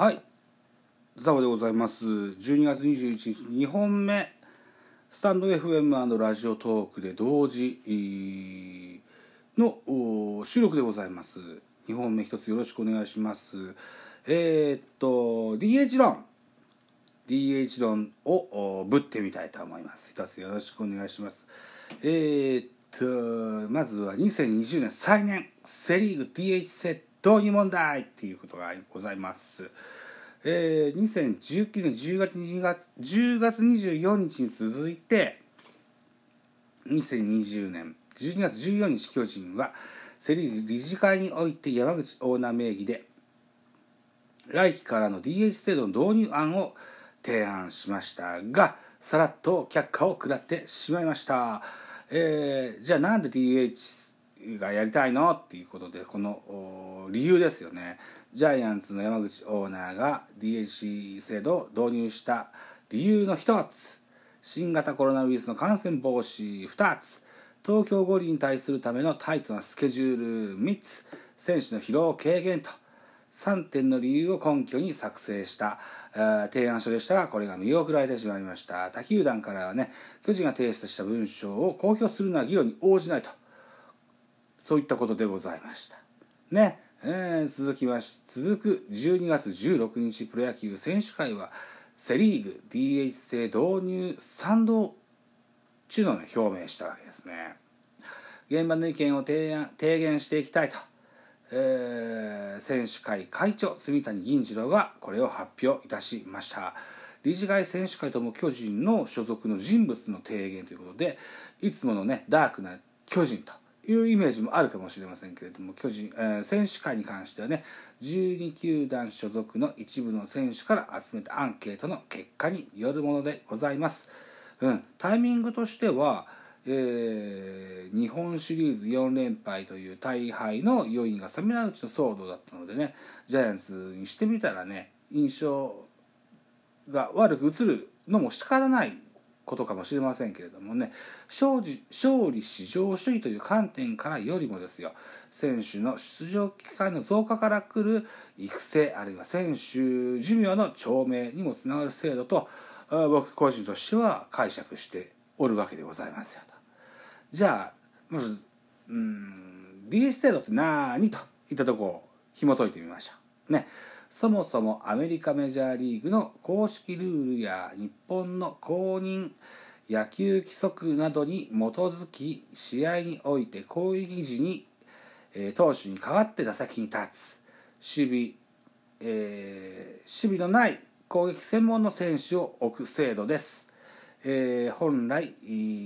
はい。ザボでございます。12月21日2本目スタンド FM& ラジオトークで同時の収録でございます。2本目一つよろしくお願いします。えー、っと DH 論 DH 論をぶってみたいと思います。一つよろしくお願いします。えー、っとまずは2020年再年セ・リーグ DH セット。導入問題っていうことがございます。えー、2019年10月2月10月24日に続いて2020年12月14日巨人はセ・リーグ理事会において山口オーナー名義で来期からの DH 制度の導入案を提案しましたがさらっと却下を食らってしまいました、えー、じゃあなんで DH がやりたいのっていうことでこの理由ですよね。ジャイアンツの山口オーナーが DHC 制度を導入した理由の一つ。新型コロナウイルスの感染防止2つ。東京五輪に対するためのタイトなスケジュール3つ。選手の疲労軽減と。3点の理由を根拠に作成した。提案書でしたがこれが見送られてしまいました。他球団からはね巨人が提出した文章を公表するのは議論に応じないと。そういったことでございました。ね、えー、続きまし続く12月16日プロ野球選手会はセ・リーグ DH 制導入賛同中の、ね、表明したわけですね。現場の意見を提案提言していきたいと、えー、選手会会長住谷銀次郎がこれを発表いたしました。理事会選手会とも巨人の所属の人物の提言ということでいつものねダークな巨人というイメージもあるかもしれませんけれども巨人、えー、選手会に関してはね12球団所属の一部の選手から集めたアンケートの結果によるものでございます。うん、タイミングとしては、えー、日本シリーズ4連敗という大敗の要因が冷めないうちの騒動だったのでねジャイアンツにしてみたらね印象が悪く映るのも仕方ないことかもしれませんけれどもね勝利勝利至上主義という観点からよりもですよ選手の出場機会の増加からくる育成あるいは選手寿命の長命にもつながる制度と僕個人としては解釈しておるわけでございますよと。じゃあまずうん DS 制度って何といったとこを紐解いてみましょう。ね。そもそもアメリカメジャーリーグの公式ルールや日本の公認野球規則などに基づき試合において攻撃時に、えー、投手に代わって打席に立つ守備、えー、守備のない攻撃専門の選手を置く制度です。えー、本来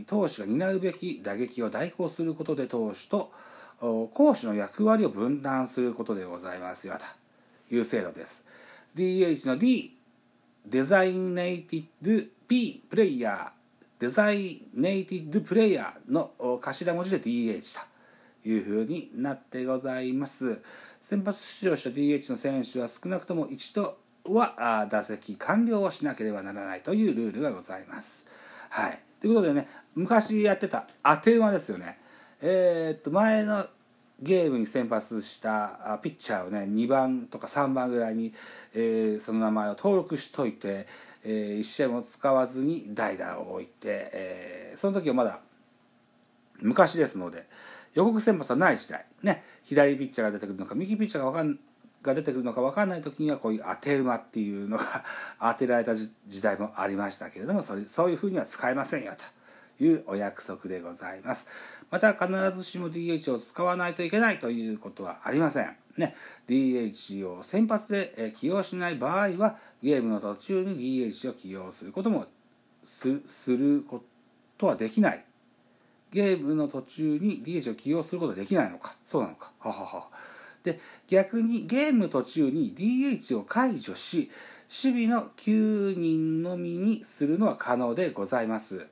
投手が担うべき打撃を代行することで投手と攻守の役割を分担することでございますよと。いう制度です。DH の D、デザイネイティッド P、プレイヤー、デザイネイティッドプレイヤーの頭文字で DH というふうになってございます。先発出場した DH の選手は少なくとも一度は打席完了をしなければならないというルールがございます。はい。ということでね、昔やってた当て馬ですよね。えー、っと、前のゲームに先発したピッチャーをね2番とか3番ぐらいに、えー、その名前を登録しといて、えー、1試合も使わずに代打を置いて、えー、その時はまだ昔ですので予告先発はない時代ね左ピッチャーが出てくるのか右ピッチャーが分かんが出てくるのか分かんない時にはこういう当て馬っていうのが当てられた時代もありましたけれどもそれそういうふうには使えませんよと。いうお約束でございます。また必ずしも DH を使わないといけないということはありません。ね、DH を先発で起用しない場合はゲームの途中に DH を起用することもすることはできない。ゲームの途中に DH を起用することはできないのか。そうなのか。ははは。で、逆にゲーム途中に DH を解除し、守備の9人のみにするのは可能でございます。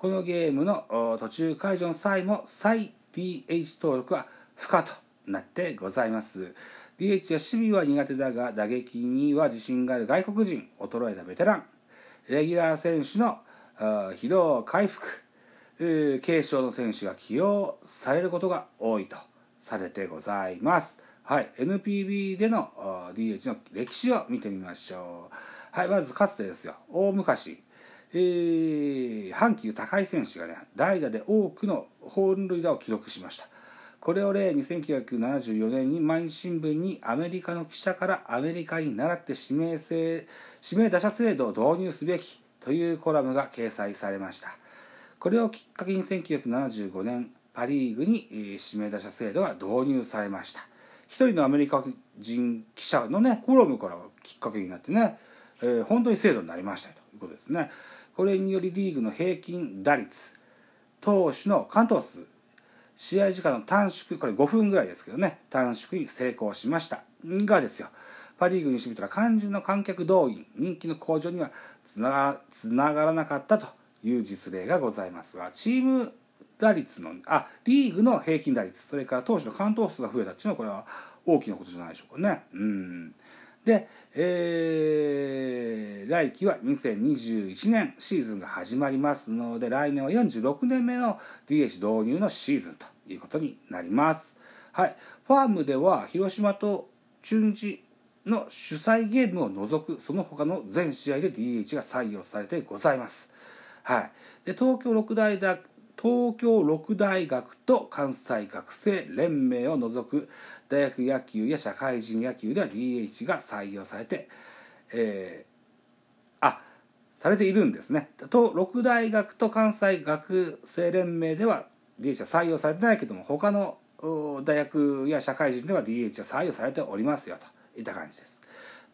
このゲームの途中解除の際も再 DH 登録は不可となってございます DH や守備は苦手だが打撃には自信がある外国人衰えたベテランレギュラー選手の疲労回復軽症の選手が起用されることが多いとされてございます。はい、NPB での DH の歴史を見てみましょう。はい、まずかつてですよ、大昔、阪急高井選手がね、代打で多くの本塁打を記録しました。これを例に1974年に毎日新聞にアメリカの記者からアメリカに倣って指名制指名打者制度を導入すべきというコラムが掲載されました。これをきっかけに1975年パ・リーグに指名打者制度が導入されました。一人のアメリカ人記者のねコラムからきっかけになってね、えー、本当に制度になりましたということですね。これによりリーグの平均打率投手の完投数試合時間の短縮これ5分ぐらいですけどね短縮に成功しました。がですよ。パ・リーグにしてみたら肝心の観客動員人気の向上にはつながつながらなかったという実例がございますがチーム打率のあリーグの平均打率それから投手の完投数が増えたっていうのはこれは大きなことじゃないでしょうかね。うん。で、えー、来季は2021年シーズンが始まりますので来年は46年目の DH 導入のシーズンということになります。はい、ファームでは広島と中日の主催ゲームを除くその他の全試合で DH が採用されてございます。はい、で東京六大東京六大学と関西学生連盟を除く大学野球や社会人野球では DH が採用されて、えー、あされているんですね。と六大学と関西学生連盟では DH は採用されてないけども他の大学や社会人では DH は採用されておりますよといった感じです。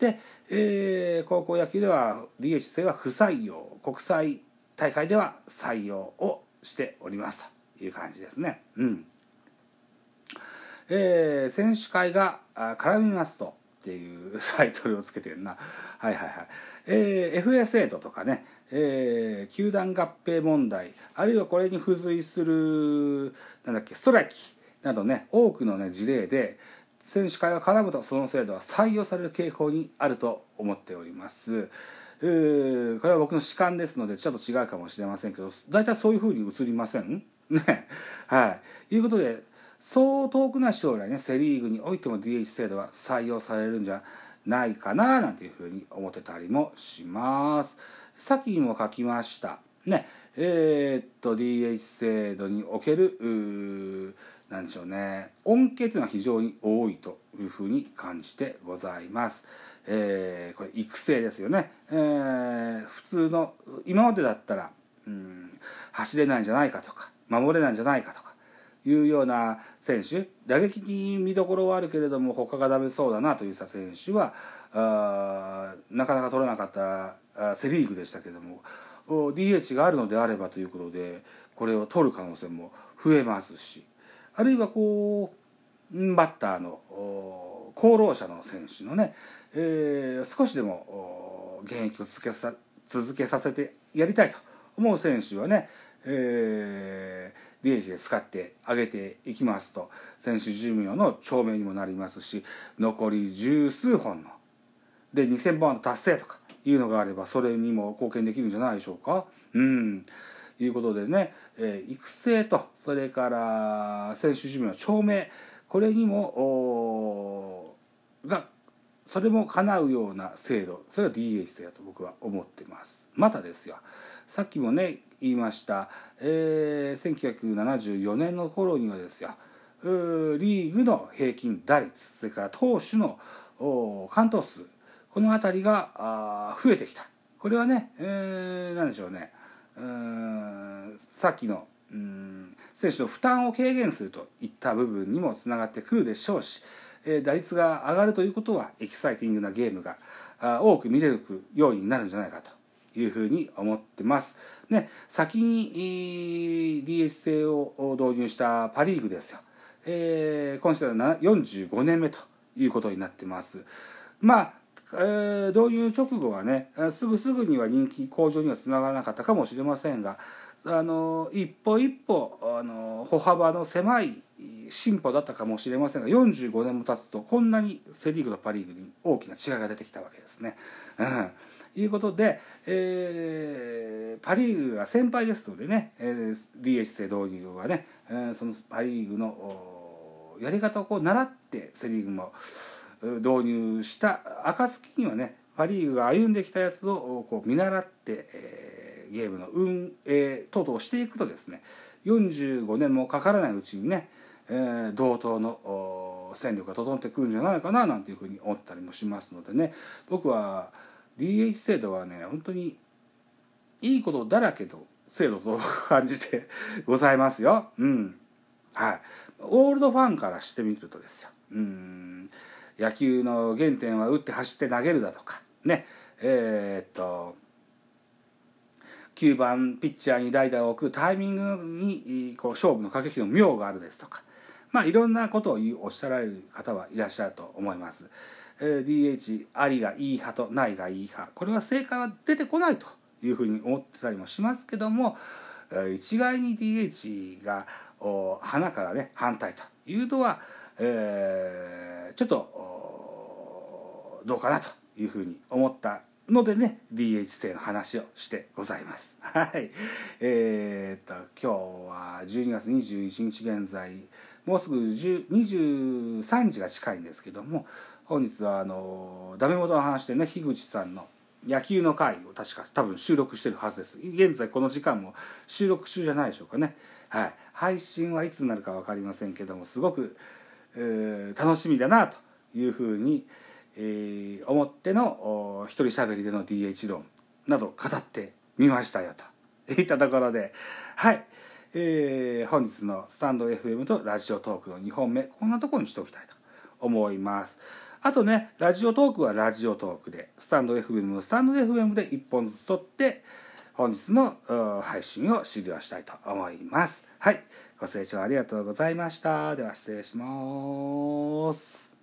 で、えー、高校野球では DH 制は不採用国際大会では採用をしておりますという感じですね。うん。えー、選手会が絡みますとっていう タイトルをつけてるな。はいはいはい。えー、FS8 とかね、えー、球団合併問題、あるいはこれに付随する、なんだっけ、ストライキなどね、多くのね、事例で、選手会が絡むとその制度は採用される傾向にあると思っております。これは僕の主観ですのでちょっと違うかもしれませんけど大体そういうふうに映りません。ね。はい。いうことでそう遠くない将来ねセ・リーグにおいても DH 制度は採用されるんじゃないかななんていうふうに思ってたりもします。さっきも書きました。ね。えー、っと DH 制度におけるなんでしょうね。恩恵というのは非常に多いと。いうふうに感じてございます。えー、これ育成ですよね、えー、普通の今までだったら、うん、走れないんじゃないかとか守れないんじゃないかとかいうような選手打撃に見どころはあるけれども他がダメそうだなという選手はあなかなか取れなかったセ・リーグでしたけれども DH があるのであればということでこれを取る可能性も増えますしあるいはこうバッターの功労者の選手のね、えー、少しでも現役を続けさ続けさせてやりたいと思う選手はね、えー、DH で使ってあげていきますと選手寿命の長命にもなりますし残り十数本ので2000本の達成とかいうのがあればそれにも貢献できるんじゃないでしょうか。うんいうことでね、えー、育成とそれから選手寿命の長命これにもがそれも叶うような制度それは DH 制だと僕は思ってます。またですよ。さっきもね言いました、えー、1974年の頃にはですよ。リーグの平均打率それから投手の完投数この辺りが増えてきた。これはね、えー、何でしょうね。うさっきのうん選手の負担を軽減するといった部分にもつながってくるでしょうし、え、打率が上がるということはエキサイティングなゲームが多く見れるようになるんじゃないかというふうに思ってます。ね、先に DH 制を導入したパ・リーグですよ。えー、今週は45年目ということになってます。まあえー、導入直後はねすぐすぐには人気向上にはつながらなかったかもしれませんがあの一歩一歩あの歩幅の狭い進歩だったかもしれませんが45年も経つとこんなにセ・リーグとパ・リーグに大きな違いが出てきたわけですね。うんいうことで、えー、パ・リーグが先輩ですのでね、えー、DH 制導入はね、えー、そのパ・リーグのやり方をこう習ってセ・リーグも導入した暁にはねパ・リーグが歩んできたやつをこう見習って、えー、ゲームの運営等々をしていくとですね45年もかからないうちにね、えー、同等の戦力が整ってくるんじゃないかななんていうふうに思ったりもしますのでね僕は DH 制度はね本当にいいことだらけと制度と感じてございますよ。うん。はい。オールドファンからしてみるとですよ。うん。野球の原点は打って走って投げるだとか、ね。えー、っと、9番ピッチャーに代打を送るタイミングにこう勝負の駆け引きの妙があるですとか、まあいろんなことをおっしゃられる方はいらっしゃると思います。えー、DH ありがいい派とないがいい派。これは正解は出てこないというふうに思ってたりもしますけども一概に DH が花からね反対というのは、えー、ちょっとどうかなというふうに思ったのでね DH 制の話をしてございます。はい。えー、っと今日は12月21日現在もうすぐ23時が近いんですけども本日はあのダメ元の話でね樋口さんの野球の会を確か多分収録してるはずです。現在この時間も収録中じゃないでしょうかね。はい。配信はいつになるか分かりませんけども、すごく、えー、楽しみだなというふうに思います、え、思っての一人喋りでの DH 論など語ってみましたよと いったところで、はい。えー、本日のスタンド FM とラジオトークの2本目、こんなところにしておきたいと思います。あとね、ラジオトークはラジオトークで、スタンド FM のスタンド FM で1本ずつ撮って、本日の配信を終了したいと思います。はい。ご清聴ありがとうございました。では失礼します。